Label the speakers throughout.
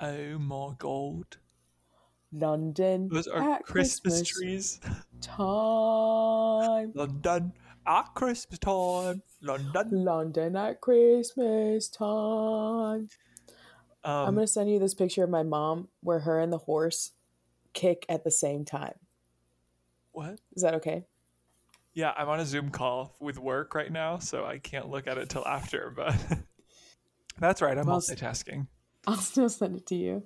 Speaker 1: Oh my god.
Speaker 2: London.
Speaker 1: Those are
Speaker 2: at
Speaker 1: Christmas,
Speaker 2: Christmas
Speaker 1: trees.
Speaker 2: time.
Speaker 1: London at Christmas time. London.
Speaker 2: London at Christmas time. I'm
Speaker 1: Um,
Speaker 2: gonna send you this picture of my mom where her and the horse kick at the same time.
Speaker 1: what?
Speaker 2: Is that okay?
Speaker 1: Yeah, I'm on a Zoom call with work right now, so I can't look at it till after, but that's right, I'm multitasking.
Speaker 2: I'll still send it to you.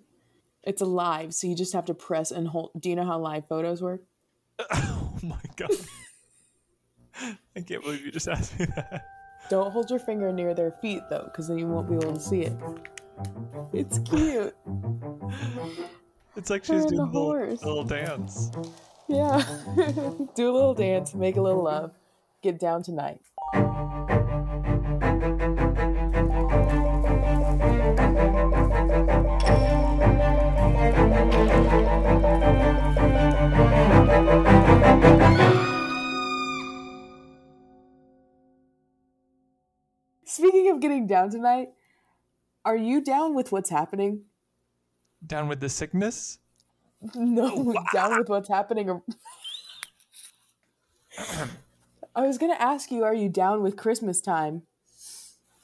Speaker 2: It's a live, so you just have to press and hold. Do you know how live photos work?
Speaker 1: oh my god. I can't believe you just asked me that.
Speaker 2: Don't hold your finger near their feet though, because then you won't be able to see it. It's cute.
Speaker 1: It's like she's doing
Speaker 2: the
Speaker 1: a little,
Speaker 2: horse.
Speaker 1: little dance.
Speaker 2: Yeah. Do a little dance, make a little love, get down tonight. Getting down tonight, are you down with what's happening?
Speaker 1: Down with the sickness?
Speaker 2: No, down with what's happening. I was gonna ask you, are you down with Christmas time?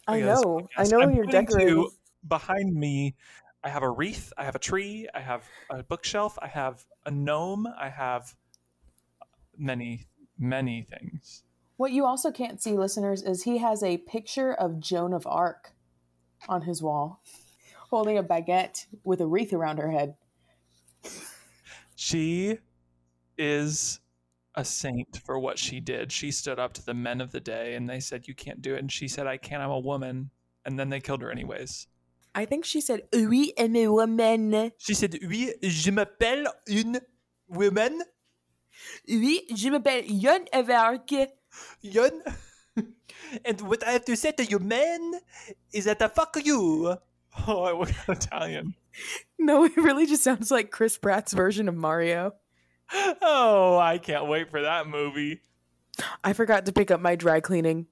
Speaker 2: I know, I know
Speaker 1: I'm
Speaker 2: you're
Speaker 1: pointing to
Speaker 2: decorating.
Speaker 1: behind me, I have a wreath, I have a tree, I have a bookshelf, I have a gnome, I have many, many things.
Speaker 2: What you also can't see, listeners, is he has a picture of Joan of Arc on his wall, holding a baguette with a wreath around her head.
Speaker 1: She is a saint for what she did. She stood up to the men of the day and they said, You can't do it. And she said, I can't, I'm a woman. And then they killed her anyways.
Speaker 2: I think she said, "Oui, I'm a woman.
Speaker 1: She said, Oui, je m'appelle une woman.
Speaker 2: Oui, je m'appelle Joan of Arc."
Speaker 1: Yon. and what I have to say to you men is that I fuck you. Oh, I look Italian.
Speaker 2: No, it really just sounds like Chris Pratt's version of Mario.
Speaker 1: Oh, I can't wait for that movie.
Speaker 2: I forgot to pick up my dry cleaning.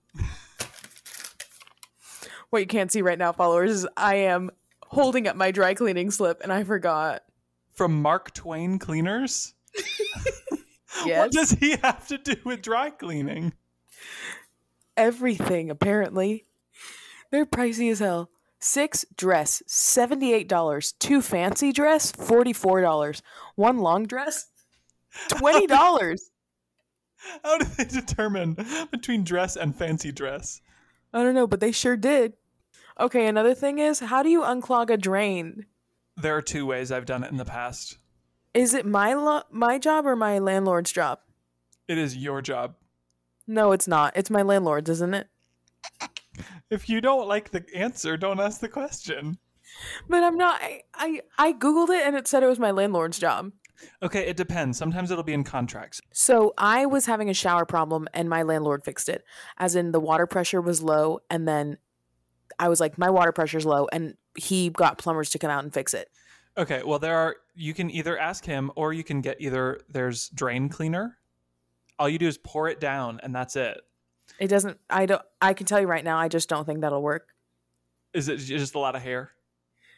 Speaker 2: what you can't see right now, followers, is I am holding up my dry cleaning slip and I forgot.
Speaker 1: From Mark Twain Cleaners?
Speaker 2: Yes.
Speaker 1: What does he have to do with dry cleaning?
Speaker 2: Everything, apparently. They're pricey as hell. Six dress, $78. Two fancy dress, $44. One long dress, $20.
Speaker 1: How do they determine between dress and fancy dress?
Speaker 2: I don't know, but they sure did. Okay, another thing is, how do you unclog a drain?
Speaker 1: There are two ways I've done it in the past.
Speaker 2: Is it my lo- my job or my landlord's job?
Speaker 1: It is your job.
Speaker 2: No, it's not. It's my landlord's, isn't it?
Speaker 1: If you don't like the answer, don't ask the question.
Speaker 2: But I'm not. I, I I googled it and it said it was my landlord's job.
Speaker 1: Okay, it depends. Sometimes it'll be in contracts.
Speaker 2: So I was having a shower problem and my landlord fixed it. As in the water pressure was low and then I was like my water pressure's low and he got plumbers to come out and fix it.
Speaker 1: Okay, well there are you can either ask him or you can get either there's drain cleaner. All you do is pour it down and that's it.
Speaker 2: It doesn't I don't I can tell you right now I just don't think that'll work.
Speaker 1: Is it just a lot of hair?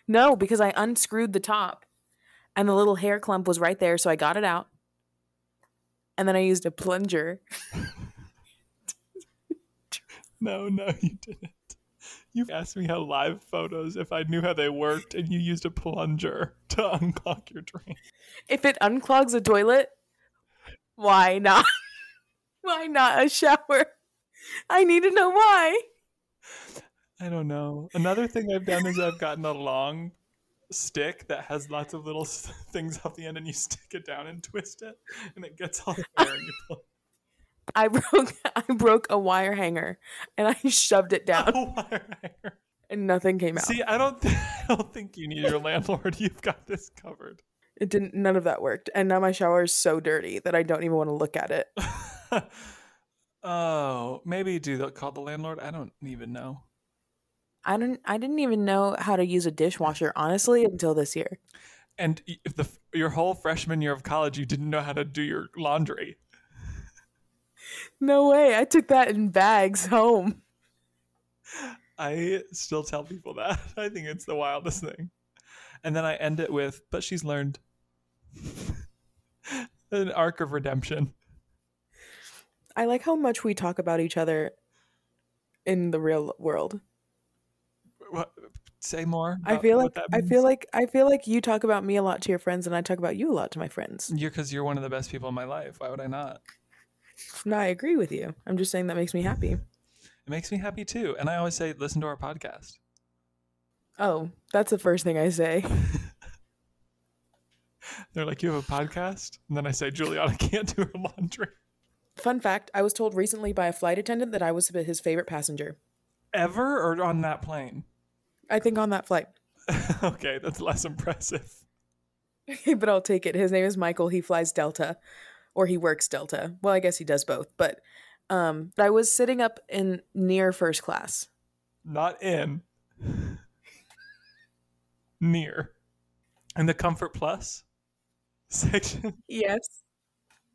Speaker 2: No, because I unscrewed the top and the little hair clump was right there so I got it out. And then I used a plunger.
Speaker 1: No, no, you didn't. You asked me how live photos if I knew how they worked and you used a plunger to unclog your drain.
Speaker 2: If it unclogs a toilet, why not? why not a shower? I need to know why.
Speaker 1: I don't know. Another thing I've done is I've gotten a long stick that has lots of little things off the end and you stick it down and twist it and it gets all the hair and you pull
Speaker 2: I broke I broke a wire hanger and I shoved it down
Speaker 1: a wire hanger.
Speaker 2: and nothing came out.
Speaker 1: See, I don't, th- I don't think you need your landlord. You've got this covered.
Speaker 2: It didn't none of that worked. And now my shower is so dirty that I don't even want to look at it.
Speaker 1: oh, maybe do the, call the landlord. I don't even know.
Speaker 2: I didn't I didn't even know how to use a dishwasher honestly until this year.
Speaker 1: And if the your whole freshman year of college, you didn't know how to do your laundry.
Speaker 2: No way. I took that in bags home.
Speaker 1: I still tell people that. I think it's the wildest thing. And then I end it with, but she's learned. An arc of redemption.
Speaker 2: I like how much we talk about each other in the real world.
Speaker 1: What, say more.
Speaker 2: I feel like I feel like I feel like you talk about me a lot to your friends and I talk about you a lot to my friends.
Speaker 1: you're because you're one of the best people in my life. Why would I not?
Speaker 2: No, I agree with you. I'm just saying that makes me happy.
Speaker 1: It makes me happy too. And I always say, listen to our podcast.
Speaker 2: Oh, that's the first thing I say.
Speaker 1: They're like, you have a podcast? And then I say, Juliana can't do her laundry.
Speaker 2: Fun fact, I was told recently by a flight attendant that I was his favorite passenger.
Speaker 1: Ever or on that plane?
Speaker 2: I think on that flight.
Speaker 1: okay, that's less impressive.
Speaker 2: but I'll take it. His name is Michael. He flies Delta or he works Delta. Well, I guess he does both, but um but I was sitting up in near first class.
Speaker 1: Not in. Near. In the Comfort Plus section.
Speaker 2: Yes.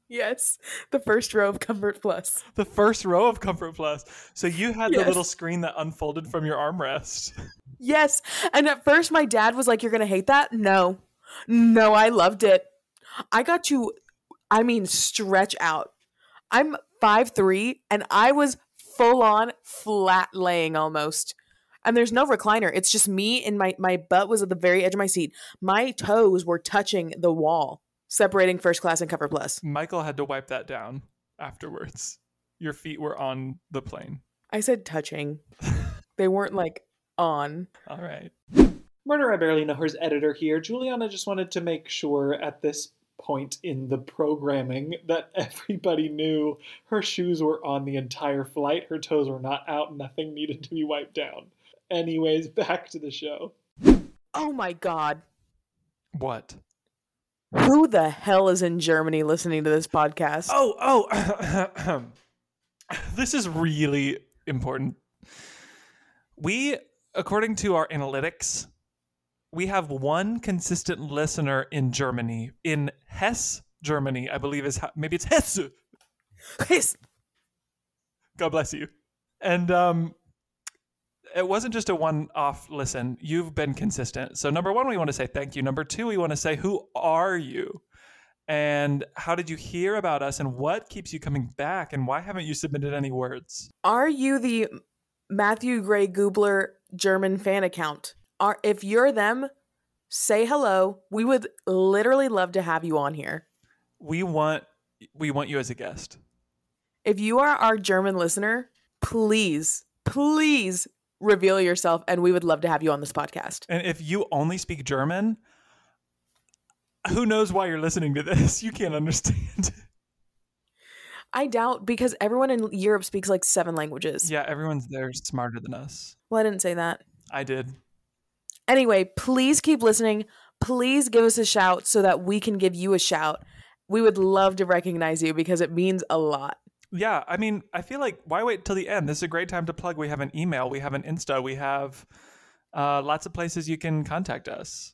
Speaker 2: Yes. The first row of Comfort Plus.
Speaker 1: The first row of Comfort Plus. So you had the little screen that unfolded from your armrest.
Speaker 2: Yes. And at first my dad was like, You're gonna hate that? No. No, I loved it. I got to I mean stretch out. I'm five three, and I was full on flat laying almost. And there's no recliner. It's just me and my my butt was at the very edge of my seat. My toes were touching the wall, separating first class and cover Plus.
Speaker 1: Michael had to wipe that down afterwards. Your feet were on the plane.
Speaker 2: I said touching. they weren't like on.
Speaker 1: All right.
Speaker 3: Murder I Barely Know Her's editor here. Juliana just wanted to make sure at this point in the programming that everybody knew her shoes were on the entire flight, her toes were not out, nothing needed to be wiped down. Anyways, back to the show.
Speaker 2: Oh my god.
Speaker 1: What?
Speaker 2: Who the hell is in Germany listening to this podcast?
Speaker 1: Oh, oh. this is really important. We, according to our analytics, we have one consistent listener in Germany, in Hesse, Germany, I believe is how, maybe it's Hesse.
Speaker 2: Hiss.
Speaker 1: God bless you. And um, it wasn't just a one-off listen. You've been consistent. So number one, we want to say thank you. Number two, we want to say who are you, and how did you hear about us, and what keeps you coming back, and why haven't you submitted any words?
Speaker 2: Are you the Matthew Gray Gubler German fan account? Are if you're them, say hello. We would literally love to have you on here.
Speaker 1: We want we want you as a guest.
Speaker 2: If you are our German listener, please, please reveal yourself and we would love to have you on this podcast.
Speaker 1: And if you only speak German, who knows why you're listening to this? You can't understand.
Speaker 2: I doubt because everyone in Europe speaks like seven languages.
Speaker 1: yeah, everyone's there smarter than us.
Speaker 2: Well, I didn't say that.
Speaker 1: I did.
Speaker 2: Anyway, please keep listening. Please give us a shout so that we can give you a shout. We would love to recognize you because it means a lot.
Speaker 1: Yeah, I mean, I feel like why wait till the end? This is a great time to plug. We have an email, we have an Insta, we have uh, lots of places you can contact us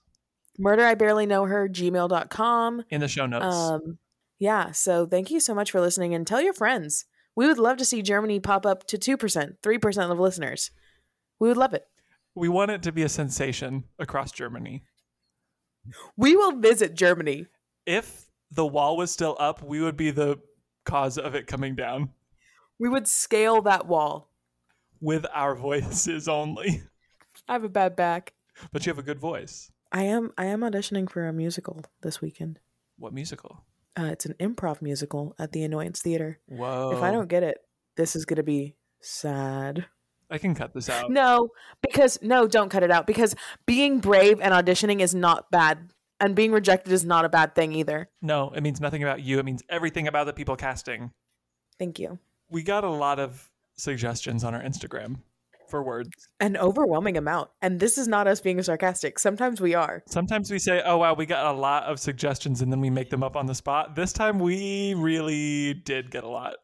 Speaker 2: Murder I barely know her, gmail.com.
Speaker 1: in the show notes.
Speaker 2: Um, yeah, so thank you so much for listening and tell your friends. We would love to see Germany pop up to 2%, 3% of listeners. We would love it.
Speaker 1: We want it to be a sensation across Germany.
Speaker 2: We will visit Germany.
Speaker 1: If the wall was still up, we would be the cause of it coming down
Speaker 2: We would scale that wall.
Speaker 1: with our voices only.
Speaker 2: I have a bad back.
Speaker 1: But you have a good voice.
Speaker 2: I am I am auditioning for a musical this weekend.
Speaker 1: What musical?
Speaker 2: Uh, it's an improv musical at the Annoyance Theater.
Speaker 1: Whoa.
Speaker 2: If I don't get it, this is gonna be sad.
Speaker 1: I can cut this out.
Speaker 2: No, because no, don't cut it out. Because being brave and auditioning is not bad, and being rejected is not a bad thing either.
Speaker 1: No, it means nothing about you. It means everything about the people casting.
Speaker 2: Thank you.
Speaker 1: We got a lot of suggestions on our Instagram for words.
Speaker 2: An overwhelming amount, and this is not us being sarcastic. Sometimes we are.
Speaker 1: Sometimes we say, oh, wow, we got a lot of suggestions and then we make them up on the spot. This time we really did get a lot.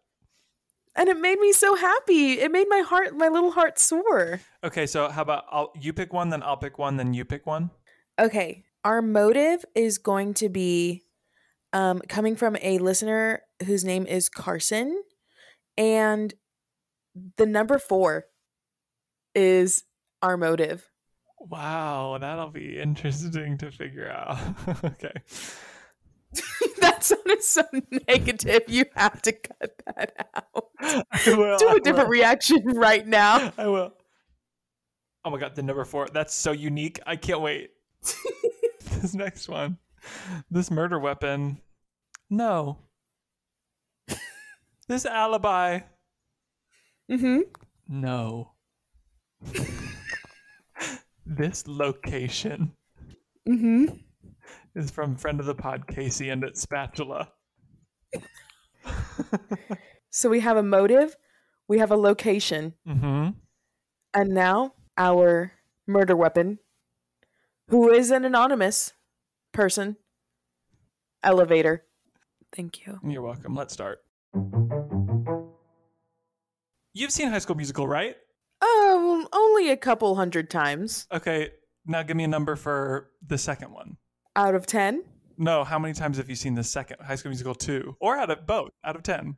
Speaker 2: And it made me so happy. It made my heart, my little heart soar.
Speaker 1: Okay, so how about I'll, you pick one, then I'll pick one, then you pick one?
Speaker 2: Okay, our motive is going to be um, coming from a listener whose name is Carson, and the number four is our motive.
Speaker 1: Wow, that'll be interesting to figure out. okay.
Speaker 2: that sounded so negative. You have to cut that out.
Speaker 1: I will,
Speaker 2: Do
Speaker 1: I
Speaker 2: a different
Speaker 1: will.
Speaker 2: reaction right now.
Speaker 1: I will. Oh my god, the number four. That's so unique. I can't wait. this next one. This murder weapon. No. this alibi.
Speaker 2: Mm-hmm.
Speaker 1: No. this location
Speaker 2: Mm-hmm.
Speaker 1: Is from friend of the pod Casey and its spatula.
Speaker 2: So we have a motive, we have a location,
Speaker 1: mm-hmm.
Speaker 2: and now our murder weapon, who is an anonymous person. Elevator. Thank you.
Speaker 1: You're welcome. Let's start. You've seen High School Musical, right?
Speaker 2: Oh, only a couple hundred times
Speaker 1: Okay, now give me a number for the second one.
Speaker 2: Out of 10.
Speaker 1: No, how many times have you seen the second High School Musical 2? Or out of both, out of 10.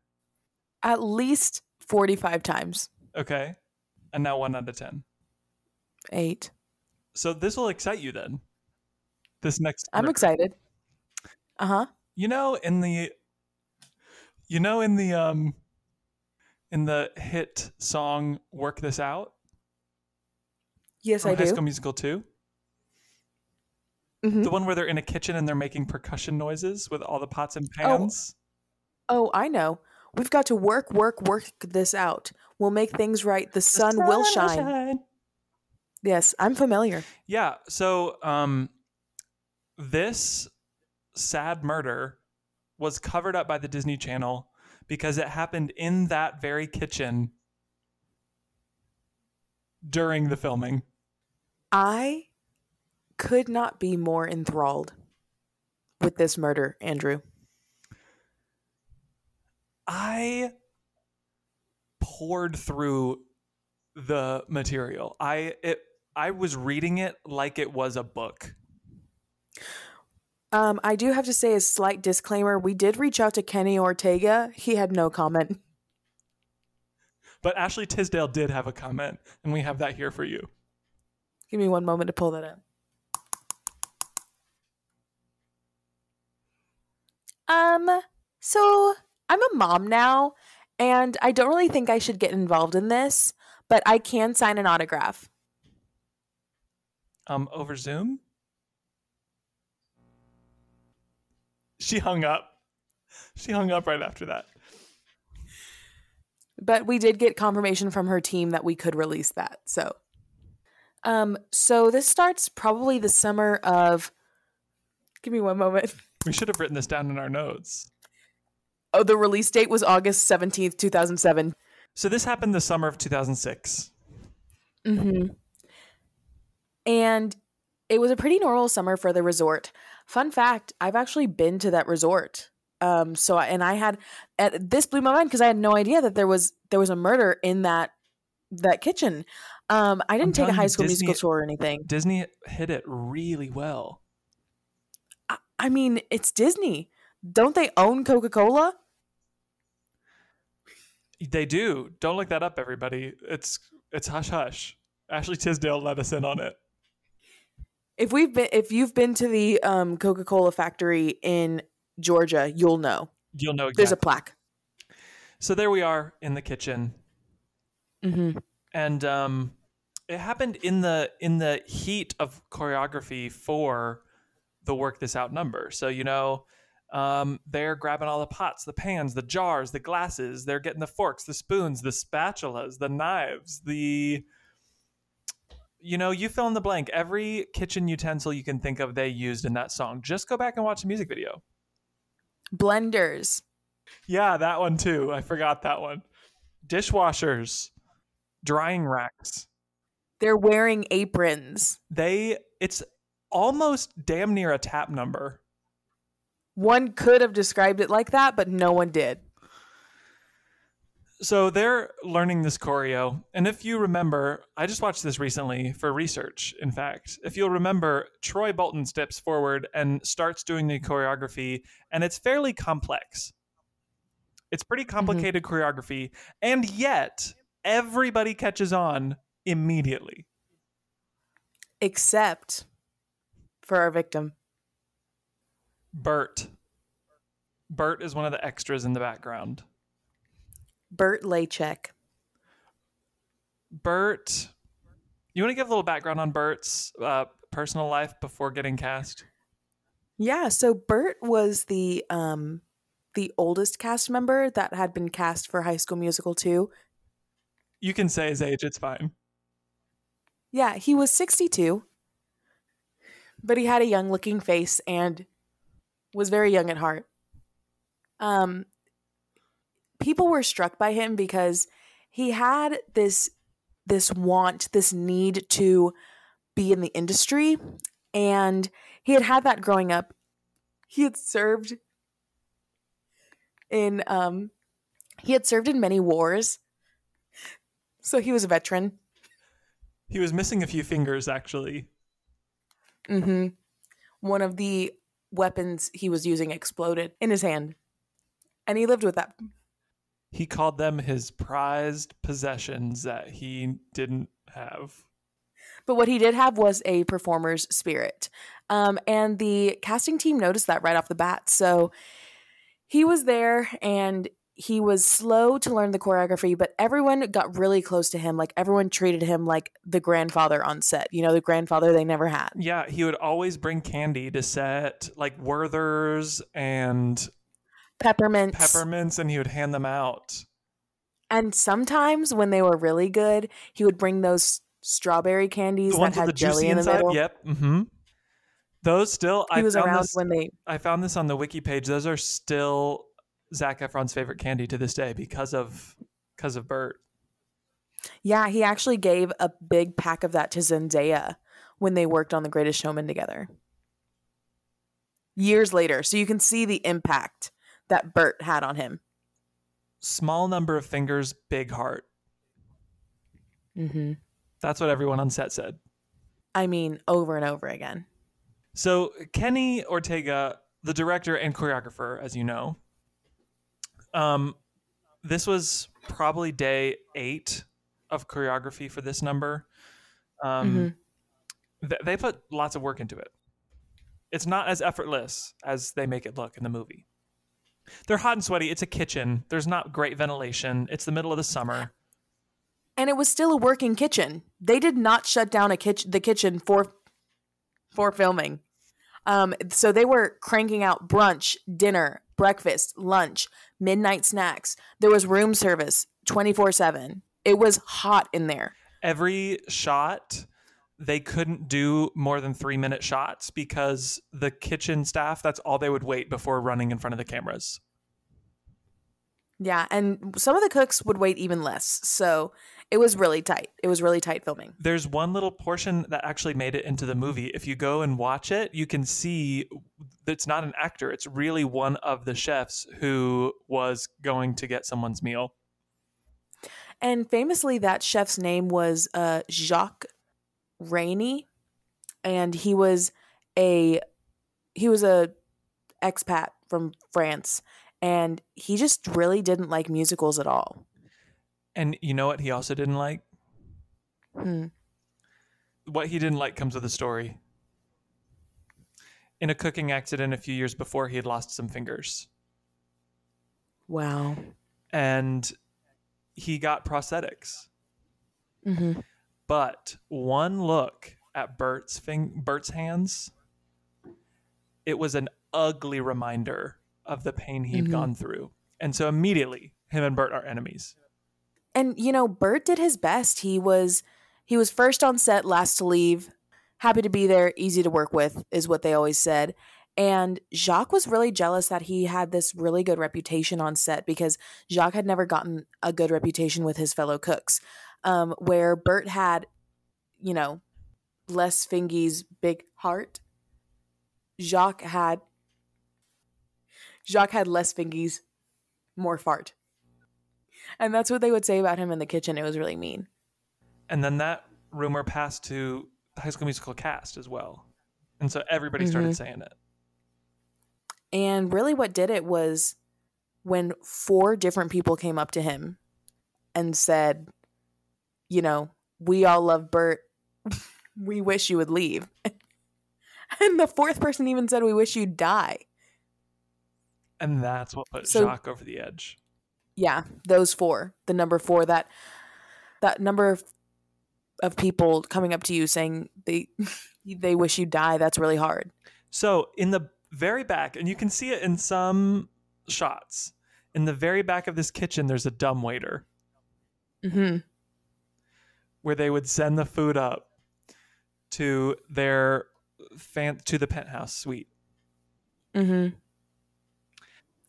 Speaker 2: At least 45 times.
Speaker 1: Okay. And now 1 out of 10.
Speaker 2: 8.
Speaker 1: So this will excite you then. This next
Speaker 2: I'm
Speaker 1: murder.
Speaker 2: excited. Uh-huh.
Speaker 1: You know in the You know in the um in the hit song Work This Out
Speaker 2: Yes, I
Speaker 1: High
Speaker 2: do.
Speaker 1: High School Musical 2?
Speaker 2: Mhm.
Speaker 1: The one where they're in a kitchen and they're making percussion noises with all the pots and pans?
Speaker 2: Oh, I know. We've got to work, work, work this out. We'll make things right. The
Speaker 1: The
Speaker 2: sun, will shine. Yes, I'm familiar.
Speaker 1: Yeah. So, um, this sad murder was covered up by the Disney Channel because it happened in that very kitchen during the filming.
Speaker 2: I could not be more enthralled with this murder, Andrew.
Speaker 1: I poured through the material. I it I was reading it like it was a book.
Speaker 2: Um, I do have to say a slight disclaimer. We did reach out to Kenny Ortega. He had no comment.
Speaker 1: But Ashley Tisdale did have a comment, and we have that here for you.
Speaker 2: Give me one moment to pull that up. Um, so I'm a mom now, and I don't really think I should get involved in this, but I can sign an autograph.
Speaker 1: Um, over Zoom? She hung up. She hung up right after that.
Speaker 2: But we did get confirmation from her team that we could release that. So um so this starts probably the summer of Give me one moment.
Speaker 1: We should have written this down in our notes.
Speaker 2: Oh, the release date was August 17th, 2007.
Speaker 1: So this happened the summer of 2006.
Speaker 2: Mhm. And it was a pretty normal summer for the resort. Fun fact, I've actually been to that resort. Um so I, and I had at this blew my mind because I had no idea that there was there was a murder in that that kitchen. Um I didn't take a high school
Speaker 1: Disney-
Speaker 2: musical tour or anything.
Speaker 1: Disney hit it really well.
Speaker 2: I, mean, it's Disney. Don't they own Coca-Cola?
Speaker 1: They do. Don't look that up, everybody. It's it's hush hush. Ashley Tisdale let us in on it.
Speaker 2: If we've been if you've been to the um Coca-Cola factory in Georgia, you'll know.
Speaker 1: You'll know exactly.
Speaker 2: There's a plaque.
Speaker 1: so there we are in the kitchen.
Speaker 2: Mhm.
Speaker 1: and um, it happened in the in the heat of choreography for the work this out number. So you know, um, they're grabbing all the pots, the pans, the jars, the glasses. They're getting the forks, the spoons, the spatulas, the knives, the you know, you fill in the blank. Every kitchen utensil you can think of, they used in that song. Just go back and watch the music video.
Speaker 2: Blenders.
Speaker 1: Yeah, that one too. I forgot that one. Dishwashers, drying racks.
Speaker 2: They're wearing aprons.
Speaker 1: they it's almost damn near a tap number.
Speaker 2: One could have described it like that, but no one did.
Speaker 1: so they're learning this choreo and if you remember i just watched this recently for research in fact. If you'll remember troy bolton steps forward and starts doing the choreography and it's fairly complex. It's pretty mm-hmm. complicated choreography and yet everybody catches on immediately.
Speaker 2: Except for our victim.
Speaker 1: Bert. Bert is one of the extras in the background.
Speaker 2: Bert Laychek.
Speaker 1: Bert, you want to give a little background on Bert's uh, personal life before getting cast?
Speaker 2: Yeah, so Bert was the um the oldest cast member that had been cast for High School Musical 2.
Speaker 1: You can say his age, it's fine.
Speaker 2: Yeah, he was 62. But he had a young looking face and was very young at heart. Um people were struck by him because he had this this want, this need to be in the industry and he had had that growing up. He had served in um he had served in many wars. So he was a veteran.
Speaker 1: He was missing a few fingers, actually.
Speaker 2: Mhm. One of the weapons he was using exploded in his hand. And he lived with that.
Speaker 1: He called them his prized possessions that he didn't have.
Speaker 2: But what he did have was a performer's spirit. Um, and the casting team noticed that right off the bat. So he was there and he was slow to learn the choreography, but everyone got really close to him. Like everyone treated him like the grandfather on set, you know, the grandfather they never had.
Speaker 1: Yeah, he would always bring candy to set, like Werther's and
Speaker 2: Peppermints.
Speaker 1: peppermints, and he would hand them out.
Speaker 2: and sometimes when they were really good, he would bring those strawberry candies
Speaker 1: The
Speaker 2: that had jelly in the
Speaker 1: inside.
Speaker 2: middle.
Speaker 1: Yep. Mm-hmm. Those still.
Speaker 2: He
Speaker 1: I
Speaker 2: was
Speaker 1: found
Speaker 2: around
Speaker 1: this,
Speaker 2: when they
Speaker 1: I found this on the wiki page. Those are still Zac Efron's favorite candy to this day because of because of Bert.
Speaker 2: Yeah, he actually gave a big pack of that to Zendaya when they worked on The Greatest Showman together. Years later, so you can see the impact that Bert had on him.
Speaker 1: Small number of fingers, big heart.
Speaker 2: Mm-hmm.
Speaker 1: That's what everyone on set said.
Speaker 2: I mean, over and over again.
Speaker 1: So Kenny Ortega, the director and choreographer, as you know, um, this was probably day eight of choreography for this number. Um, th- they put lots of work into it. It's not as effortless as they make it look in the movie. They're hot and sweaty. It's a kitchen. There's not great ventilation. It's the middle of the summer.
Speaker 2: And it was still a working kitchen. They did not shut down a kitchen, the kitchen for for filming. Um, so they were cranking out brunch, dinner, breakfast, lunch, midnight snacks. There was room service 24 7. It was hot in there.
Speaker 1: every shot they couldn't do more than three minute shots because the kitchen staff that's all they would wait before running in front of the cameras
Speaker 2: Yeah. And some of the cooks would wait even less. So it was really tight. It was really tight filming.
Speaker 1: there's one little portion that actually made it into the movie if you go and watch it you can see it's not an actor it's really one of the chefs who was going to get someone's meal
Speaker 2: And famously, that chef's name was uh, Jacques Rainey, and he was a he was a expat from France, and he just really didn't like musicals at all.
Speaker 1: And you know what he also didn't like
Speaker 2: Hmm.
Speaker 1: what he didn't like comes with a story in a cooking accident a few years before he had lost some fingers
Speaker 2: Wow.
Speaker 1: and he got prosthetics.
Speaker 2: Mm-hmm.
Speaker 1: But one look at Bert's fing- Bert's hands, it was an ugly reminder of the pain he had
Speaker 2: Mhm.
Speaker 1: gone through. And so immediately, him and Bert are enemies.
Speaker 2: And you know, Bert did his best. He was he was first on set, last to leave. Happy to be there, easy to work with, is what they always said. And Jacques was really jealous that he had this really good reputation on set because Jacques had never gotten a good reputation with his fellow cooks. Um, where Bert had, you know, Les Fingy's big heart. Jacques had Jacques had Les Fingy's more fart. And that's what they would say about him in the kitchen. It was really mean.
Speaker 1: And then that rumor passed to the High School Musical cast as well. And so everybody started
Speaker 2: Mhm.
Speaker 1: saying it.
Speaker 2: And really, what did it was when four different people came up to him and said, you know, we all love Bert. we wish you would leave. And the fourth person even said, we wish you'd die.
Speaker 1: And that's what put
Speaker 2: So-
Speaker 1: Jacques over the edge.
Speaker 2: Yeah, those four. The number four, that that number of, people coming up to you saying they they wish you die, that's really hard.
Speaker 1: So in the very back, and you can see it in some shots, in the very back of this kitchen, there's a dumb waiter
Speaker 2: hmm
Speaker 1: where they would send the food up to their fan to the penthouse suite.
Speaker 2: hmm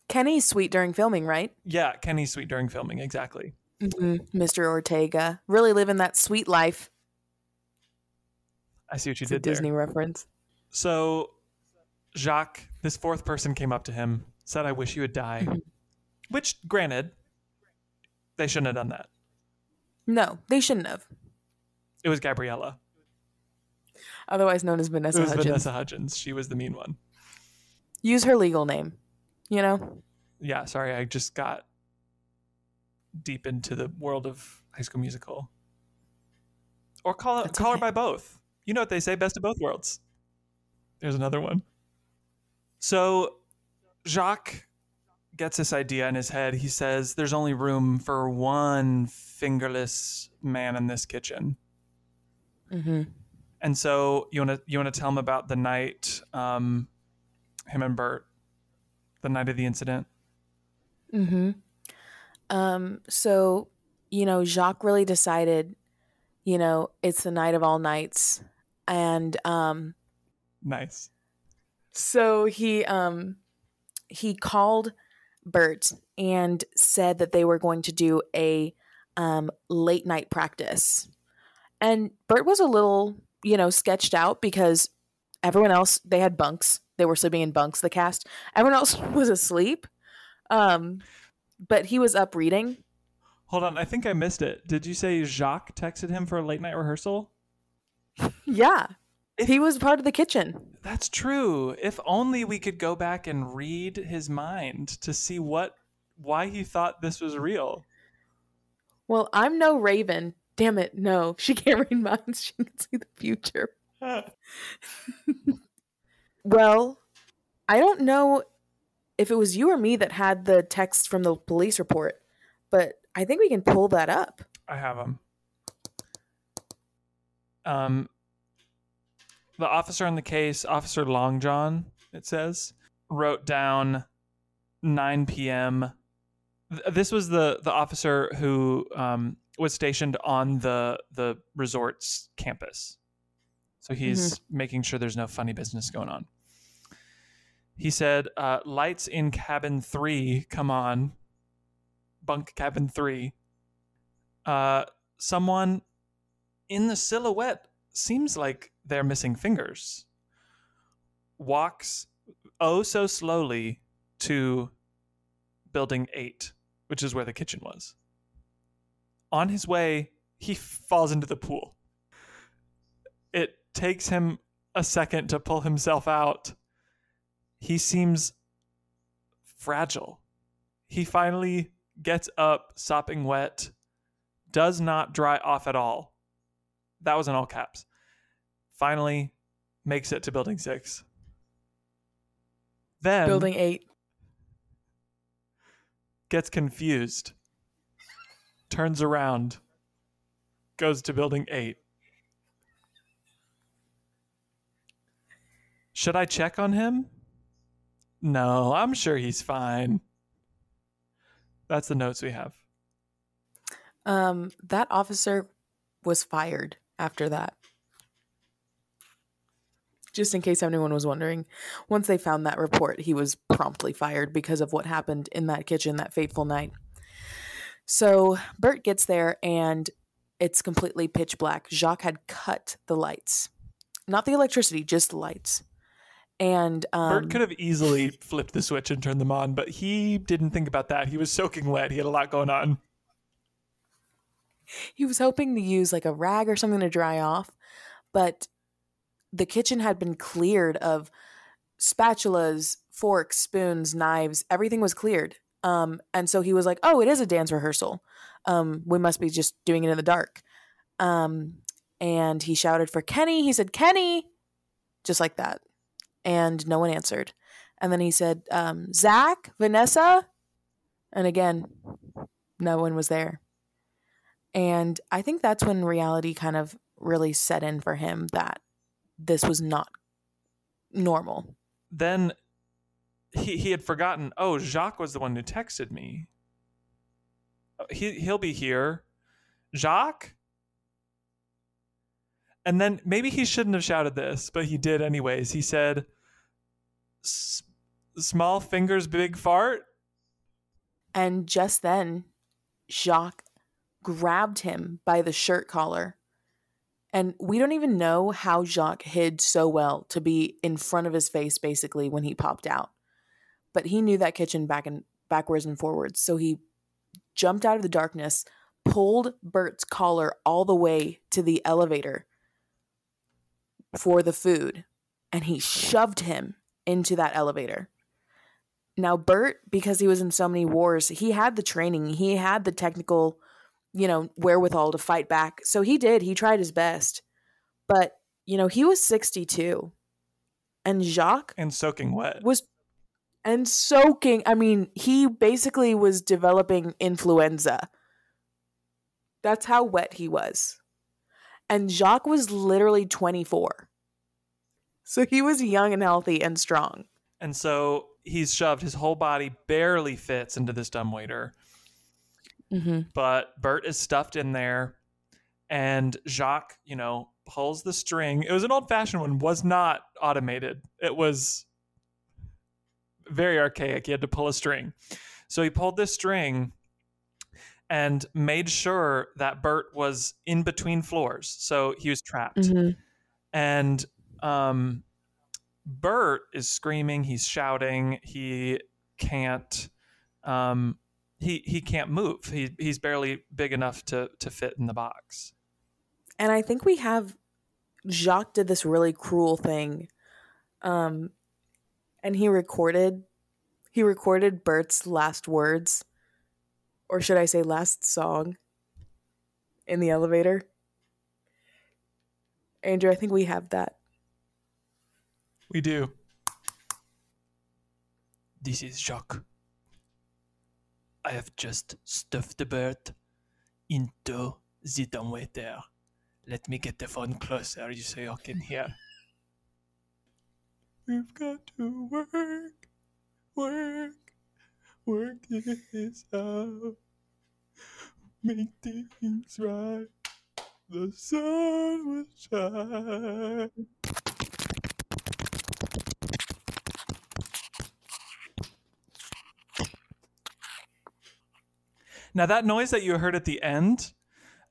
Speaker 2: Kenny's suite during filming, right?
Speaker 1: Yeah, Kenny's suite during filming, exactly.
Speaker 2: hmm Mr. Ortega. Really living that sweet life.
Speaker 1: I see what you
Speaker 2: It's a
Speaker 1: did there.
Speaker 2: Disney reference.
Speaker 1: So Jacques, this fourth person came up to him, said, I wish you would die.
Speaker 2: Mhm.
Speaker 1: Which, granted, they shouldn't have done that.
Speaker 2: No, they shouldn't have.
Speaker 1: It was Gabriella.
Speaker 2: Otherwise known as Vanessa
Speaker 1: it was
Speaker 2: Hudgens.
Speaker 1: Vanessa Hudgens. She was the mean one.
Speaker 2: Use her legal name. You know?
Speaker 1: Yeah, sorry, I just got deep into the world of High School Musical. Or call it,
Speaker 2: That's
Speaker 1: call her by both. You know what they say, best of both worlds. There's another one. So Jacques gets this idea in his head. He says there's only room for one fingerless man in this kitchen.
Speaker 2: hmm
Speaker 1: And so you want to you want to tell him about the night um, him and Bert, the night of the incident.
Speaker 2: hmm Um, so, you know, Jacques really decided, you know, it's the night of all nights. And um
Speaker 1: Nice.
Speaker 2: so he um he called Bert and said that they were going to do a um late night practice. And Bert was a little, you know, sketched out because everyone else they had bunks. They were sleeping in bunks, the cast. Everyone else was asleep. Um but he was up reading.
Speaker 1: Hold on, I think I missed it. Did you say Jacques texted him for a late night rehearsal?
Speaker 2: Yeah. He was part of the kitchen.
Speaker 1: That's true. If only we could go back and read his mind to see what why he thought this was real.
Speaker 2: Well, I'm no raven. Damn it, no. She can't read minds. She can see the future. Well, I don't know if it was you or me that had the text from the police report, but I think we can pull that up.
Speaker 1: I have them. Um, the officer in the case, Officer Long John, it says, wrote down 9 p.m. This was the the officer who um, was stationed on the the resort's campus, so he's making sure there's no funny business going on. He said, uh, "Lights in cabin three, come on, bunk cabin three uh, someone in the silhouette seems like they're missing fingers. Walks oh so slowly to building eight, which is where the kitchen was. On his way, he falls into the pool. It takes him a second to pull himself out. He seems fragile. He finally gets up, sopping wet, does not dry off at all. That was in all caps. Finally makes it to building six. Then
Speaker 2: Building eight.
Speaker 1: gets confused, turns around, goes to building eight. Should I check on him? No, I'm sure he's fine. That's the notes we have.
Speaker 2: Um, that officer was fired after that. Just in case anyone was wondering, once they found that report, he was promptly fired because of what happened in that kitchen that fateful night. So Bert gets there and it's completely pitch black. Jacques had cut the lights, not the electricity, just the lights. And um,
Speaker 1: Bert could have easily flipped the switch and turned them on, but he didn't think about that. He was soaking wet. He had a lot going on.
Speaker 2: he was hoping to use like a rag or something to dry off, but the kitchen had been cleared of spatulas, forks, spoons, knives, everything was cleared. Um, and so he was like, "Oh, it is a dance rehearsal. Um, we must be just doing it in the dark." Um, and he shouted for Kenny. He said, Kenny, just like that. And no one answered. And then he said, um, Zac, Vanessa. And again, no one was there. And I think that's when reality kind of really set in for him that this was not normal.
Speaker 1: Then he he had forgotten. Oh, Jacques was the one who texted me. Uh, He he'll be here, Jacques. And then maybe he shouldn't have shouted this, but he did anyways. He said, "Small fingers, big fart."
Speaker 2: And just then, Jacques grabbed him by the shirt collar. And we don't even know how Jacques hid so well to be in front of his face basically when he popped out. But he knew that kitchen back and backwards and forwards. So he jumped out of the darkness, pulled Bert's collar all the way to the elevator for the food, and he shoved him into that elevator. Now, Bert, because he was in so many wars, he had the training, he had the technical, you know, wherewithal to fight back. So he did, he tried his best. But, you know, he was 62. And Jacques
Speaker 1: and soaking wet.
Speaker 2: was and soaking. I mean, he basically was developing influenza. That's how wet he was. And Jacques was literally 24. So he was young and healthy and strong.
Speaker 1: And so he's shoved. His whole body barely fits into this dumbwaiter.
Speaker 2: Mm-hmm.
Speaker 1: but Bert is stuffed in there, and Jacques, you know, pulls the string. It was an old fashioned one, was not automated. It was very archaic. He had to pull a string. So he pulled this string and made sure that Bert was in between floors. So he was trapped.
Speaker 2: Mm-hmm.
Speaker 1: And um, Bert is screaming, he's shouting, he can't um, he he can't move. He he's barely big enough to to fit in the box.
Speaker 2: And I think we have Jacques did this really cruel thing. Um and he recorded he recorded Bert's last words or should I say last song in the elevator. Andrew, I think we have that.
Speaker 1: We do. This is Jacques. I have just stuffed the bird into the dumbwaiter. Let me get the phone closer so you can hear. We've got to work, work, work this out. Make things right. The sun will shine. Now that noise that you heard at the end,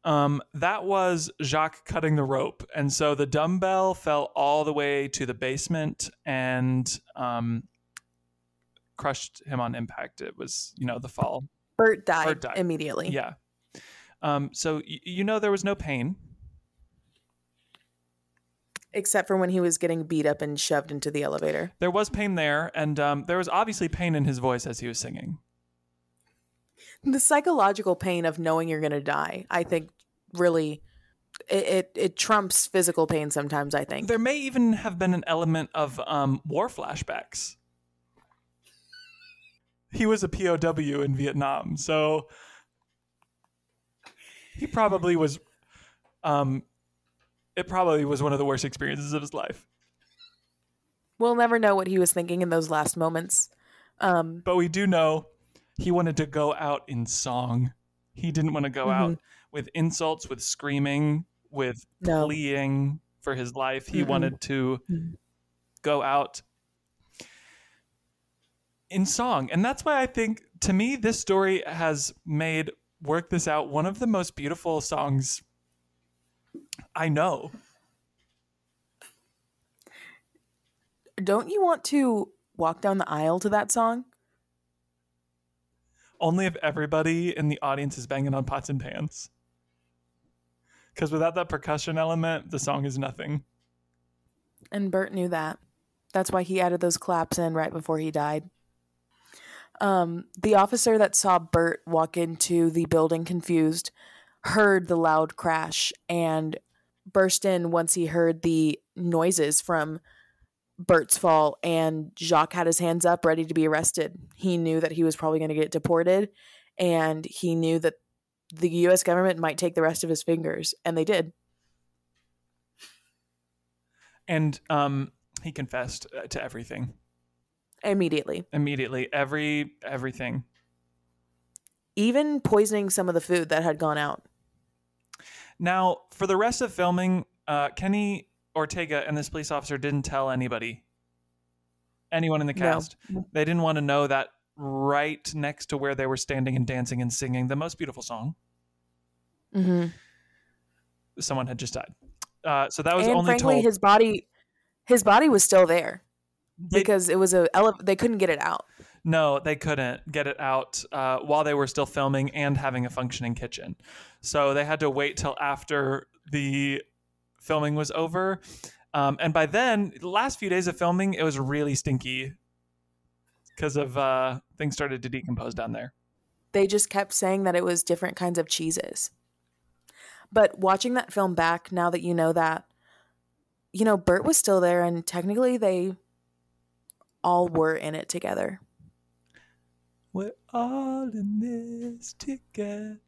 Speaker 1: um, that was Jacques cutting the rope, and so the dumbbell fell all the way to the basement and um, crushed him on impact. It was, you know, the fall.
Speaker 2: Bert died,
Speaker 1: Bert died.
Speaker 2: immediately.
Speaker 1: Yeah. Um, so y- you know there was no pain.
Speaker 2: Except for when he was getting beat up and shoved into the elevator.
Speaker 1: There was pain there, and um, there was obviously pain in his voice as he was singing.
Speaker 2: The psychological pain of knowing you're going to die, I think, really, it, it it trumps physical pain sometimes. I think.
Speaker 1: There may even have been an element of um, war flashbacks. He was a POW in Vietnam, so he probably was. Um, it probably was one of the worst experiences of his life.
Speaker 2: We'll never know what he was thinking in those last moments. Um,
Speaker 1: But we do know he wanted to go out in song. He didn't want to go out with insults, with screaming, with
Speaker 2: No.
Speaker 1: pleading for his life. He
Speaker 2: Mm-mm.
Speaker 1: wanted to
Speaker 2: Mhm.
Speaker 1: go out in song. And that's why I think, to me, this story has made Work This Out one of the most beautiful songs I know.
Speaker 2: don't you want to walk down the aisle to that song?
Speaker 1: Only if everybody in the audience is banging on pots and pans. Because without that percussion element, the song is nothing.
Speaker 2: And Bert knew that. That's why he added those claps in right before he died. Um, the officer that saw Bert walk into the building confused heard the loud crash, and burst in once he heard the noises from Bert's fall, and Jacques had his hands up, ready to be arrested. He knew that he was probably going to get deported, and he knew that the U.S. government might take the rest of his fingers, and they did.
Speaker 1: And um, he confessed uh, to everything
Speaker 2: Immediately,
Speaker 1: immediately. Every everything.
Speaker 2: even poisoning some of the food that had gone out.
Speaker 1: Now, for the rest of filming, uh, Kenny Ortega and this police officer didn't tell anybody, anyone in the
Speaker 2: No.
Speaker 1: cast. They didn't want to know that right next to where they were standing and dancing and singing the most beautiful song,
Speaker 2: Mm-hmm.
Speaker 1: someone had just died. Uh, so that was
Speaker 2: and
Speaker 1: only
Speaker 2: frankly,
Speaker 1: told.
Speaker 2: his body, his body was still there because it was a ele- they couldn't get it out.
Speaker 1: No, they couldn't get it out uh, while they were still filming and having a functioning kitchen. So they had to wait till after the filming was over. Um, and by then, the last few days of filming, it was really stinky because of uh, things started to decompose down there.
Speaker 2: They just kept saying that it was different kinds of cheeses. But watching that film back, now that you know that, you know, Burt was still there, and technically they all were in it together.
Speaker 1: We're all in this together.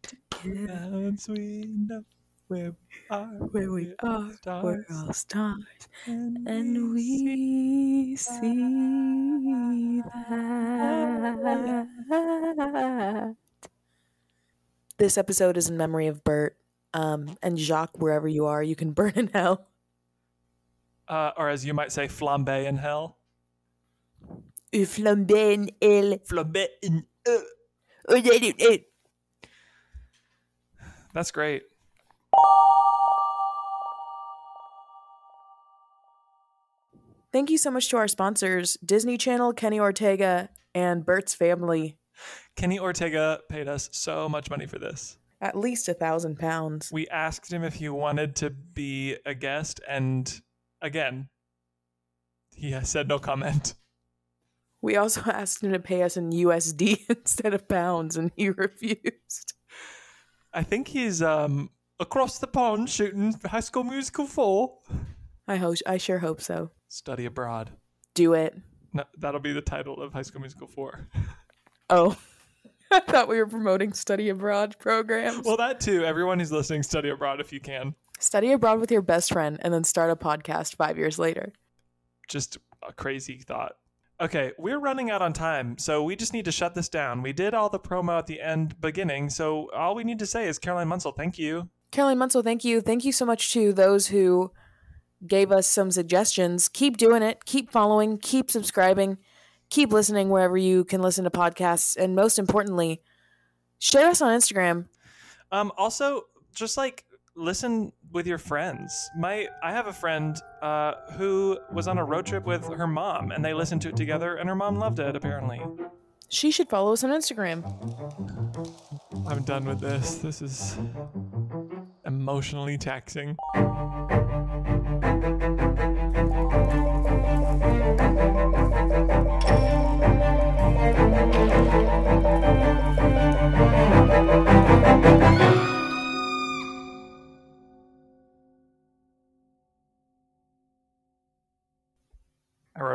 Speaker 1: Once we know where we are,
Speaker 2: Where we are,
Speaker 1: stars,
Speaker 2: we're all stars,
Speaker 1: and,
Speaker 2: and we see that. This episode is in memory of Burt. Um, and Jacques, wherever you are, you can burn in hell.
Speaker 1: uh, or as you might say, flambe in hell.
Speaker 2: Flambe in hell.
Speaker 1: Flambe in uh. That's great.
Speaker 2: Thank you so much to our sponsors Disney Channel, Kenny Ortega, and Burt's family.
Speaker 1: Kenny Ortega paid us so much money for this.
Speaker 2: At least a thousand pounds.
Speaker 1: We asked him if he wanted to be a guest, and again, he has said no comment.
Speaker 2: We also asked him to pay us in USD instead of pounds, and he refused.
Speaker 1: I think he's um across the pond shooting High School Musical 4.
Speaker 2: I hope I sure hope so.
Speaker 1: Study abroad.
Speaker 2: Do it.
Speaker 1: No, that'll be the title of High School Musical 4.
Speaker 2: Oh. I thought we were promoting study abroad programs.
Speaker 1: well, that too. Everyone who's listening, study abroad if you can.
Speaker 2: study abroad with your best friend and then start a podcast five years later.
Speaker 1: just a crazy thought. Okay, we're running out on time, so we just need to shut this down. We did all the promo at the end beginning, so all we need to say is Caroline Munsell, thank you.
Speaker 2: Caroline Munsell, thank you. Thank you so much to those who gave us some suggestions. Keep doing it. Keep following. Keep subscribing. Keep listening wherever you can listen to podcasts. And most importantly, share us on Instagram.
Speaker 1: Um, also, just like listen with your friends. My I have a friend uh, who was on a road trip with her mom, and they listened to it together, and her mom loved it. Apparently,
Speaker 2: She should follow us on Instagram.
Speaker 1: I'm done with this. This is emotionally taxing.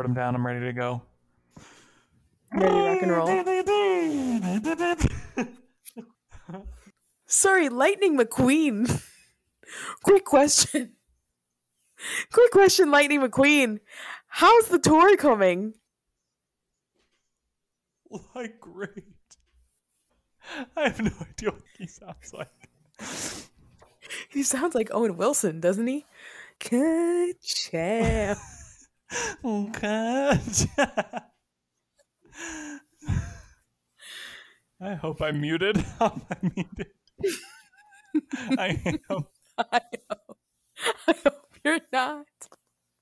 Speaker 1: Them down. I'm ready to go.
Speaker 2: Ready to rock and roll. Sorry, Lightning McQueen. Quick question. Quick question, Lightning McQueen. How's the tour coming?
Speaker 1: like great. I have no idea what he sounds like.
Speaker 2: He sounds like Owen Wilson, doesn't he? Good job.
Speaker 1: Um okay. I hope I'm muted. I'm muted. I hope.
Speaker 2: I hope. I hope you're not.